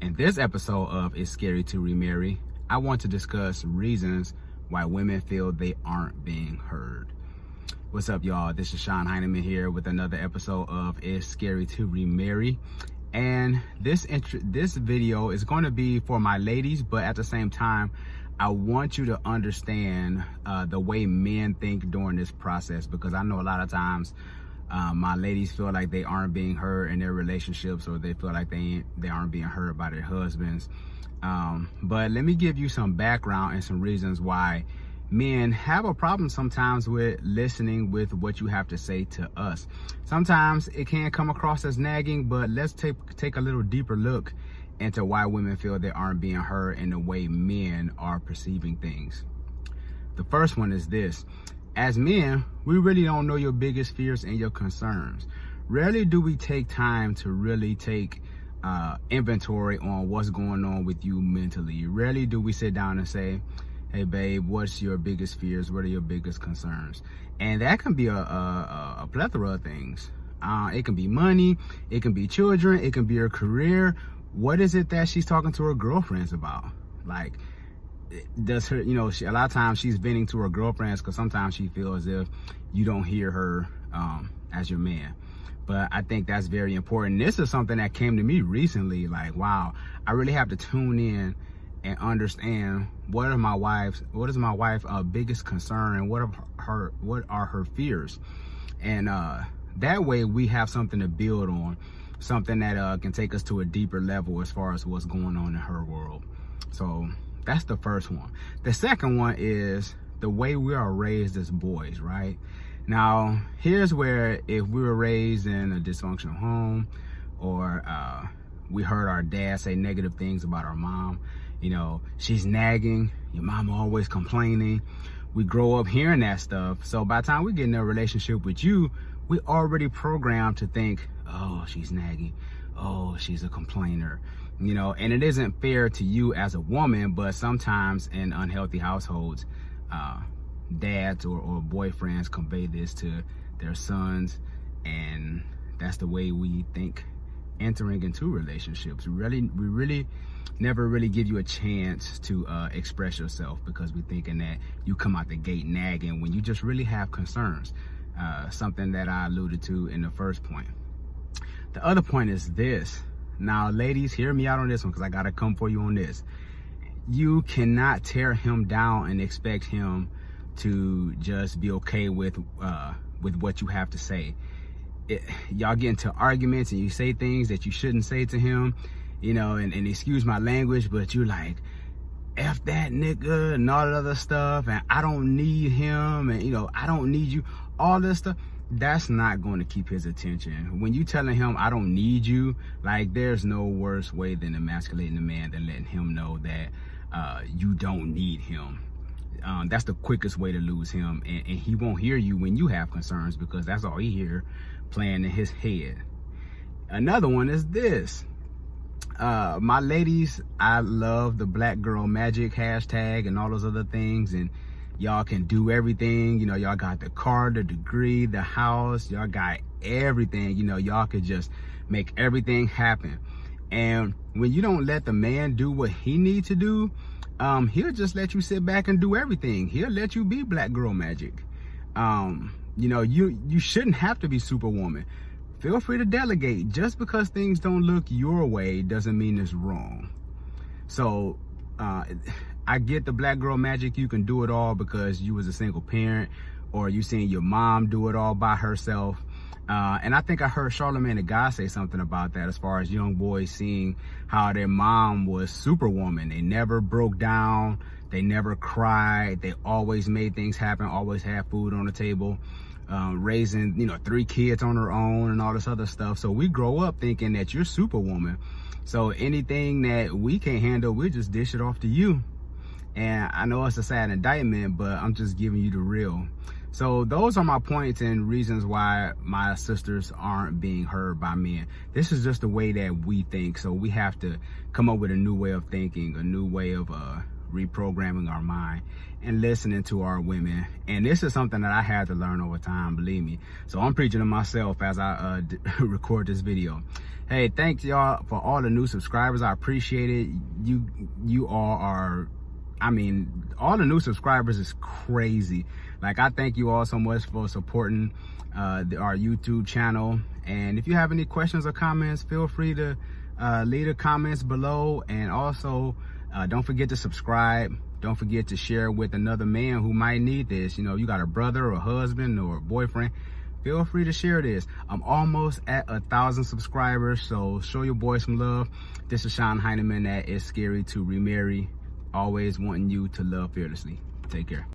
In this episode of It's Scary to Remarry, I want to discuss reasons why women feel they aren't being heard. What's up, y'all? This is Sean Heineman here with another episode of It's Scary to Remarry. And this this video is going to be for my ladies, but at the same time, I want you to understand uh, the way men think during this process because I know a lot of times um, my ladies feel like they aren't being heard in their relationships or they feel like they they aren't being heard by their husbands. Um, but let me give you some background and some reasons why men have a problem sometimes with listening with what you have to say to us. Sometimes it can come across as nagging but let's take take a little deeper look into why women feel they aren't being heard in the way men are perceiving things. The first one is this as men, we really don't know your biggest fears and your concerns. Rarely do we take time to really take uh, inventory on what's going on with you mentally. Rarely do we sit down and say, hey babe, what's your biggest fears? What are your biggest concerns? And that can be a, a, a plethora of things. Uh, it can be money, it can be children, it can be her career. What is it that she's talking to her girlfriends about? Like, does her, you know, she, a lot of times she's venting to her girlfriends because sometimes she feels as if you don't hear her um, as your man. But I think that's very important. This is something that came to me recently. Like, wow, I really have to tune in and understand what are my wife's, what is my wife's uh, biggest concern and what are her, what are her fears, and uh, that way we have something to build on, something that uh, can take us to a deeper level as far as what's going on in her world. So that's the first one. The second one is the way we are raised as boys, right? Now, here's where if we were raised in a dysfunctional home or uh, we heard our dad say negative things about our mom, you know, she's nagging, your mom always complaining. We grow up hearing that stuff. So by the time we get in a relationship with you, we already programmed to think, oh, she's nagging. Oh, she's a complainer you know, and it isn't fair to you as a woman, but sometimes in unhealthy households, uh, dads or, or boyfriends convey this to their sons, and that's the way we think entering into relationships. We really, we really never really give you a chance to uh, express yourself because we're thinking that you come out the gate nagging when you just really have concerns. Uh, something that I alluded to in the first point. The other point is this now, ladies, hear me out on this one because I got to come for you on this. You cannot tear him down and expect him to just be okay with uh, with what you have to say. It, y'all get into arguments and you say things that you shouldn't say to him, you know, and, and excuse my language, but you're like, F that nigga and all that other stuff, and I don't need him, and you know, I don't need you, all this stuff that's not going to keep his attention. When you telling him, I don't need you, like there's no worse way than emasculating a man than letting him know that uh, you don't need him. Um, that's the quickest way to lose him. And, and, he won't hear you when you have concerns because that's all he hear playing in his head. Another one is this. Uh, my ladies, I love the black girl magic hashtag and all those other things. And y'all can do everything. You know y'all got the car the degree the house y'all got everything. You know y'all could just make everything happen. And when you don't let the man do what he needs to do um, he'll just let you sit back and do everything. He'll let you be black girl magic. Um, you know you you shouldn't have to be superwoman feel free to delegate just because things don't look your way doesn't mean it's wrong so uh, I get the black girl magic. You can do it all because you was a single parent or you seen your mom do it all by herself. Uh, and I think I heard Charlamagne the God say something about that as far as young boys seeing how their mom was superwoman. They never broke down. They never cried. They always made things happen, always had food on the table, um, raising, you know, three kids on her own and all this other stuff. So we grow up thinking that you're superwoman. So anything that we can't handle, we just dish it off to you. And I know it's a sad indictment, but I'm just giving you the real. So those are my points and reasons why my sisters aren't being heard by men. This is just the way that we think. So we have to come up with a new way of thinking, a new way of uh, reprogramming our mind and listening to our women. And this is something that I had to learn over time, believe me. So I'm preaching to myself as I uh, record this video. Hey, thanks y'all for all the new subscribers. I appreciate it. You, you all are, I mean, all the new subscribers is crazy. Like, I thank you all so much for supporting uh, our YouTube channel. And if you have any questions or comments, feel free to uh, leave the comments below. And also, uh, don't forget to subscribe. Don't forget to share with another man who might need this. You know, you got a brother or a husband or a boyfriend. Feel free to share this. I'm almost at a thousand subscribers, so show your boy some love. This is Sean Heineman at It's Scary to Remarry. Always wanting you to love fearlessly. Take care.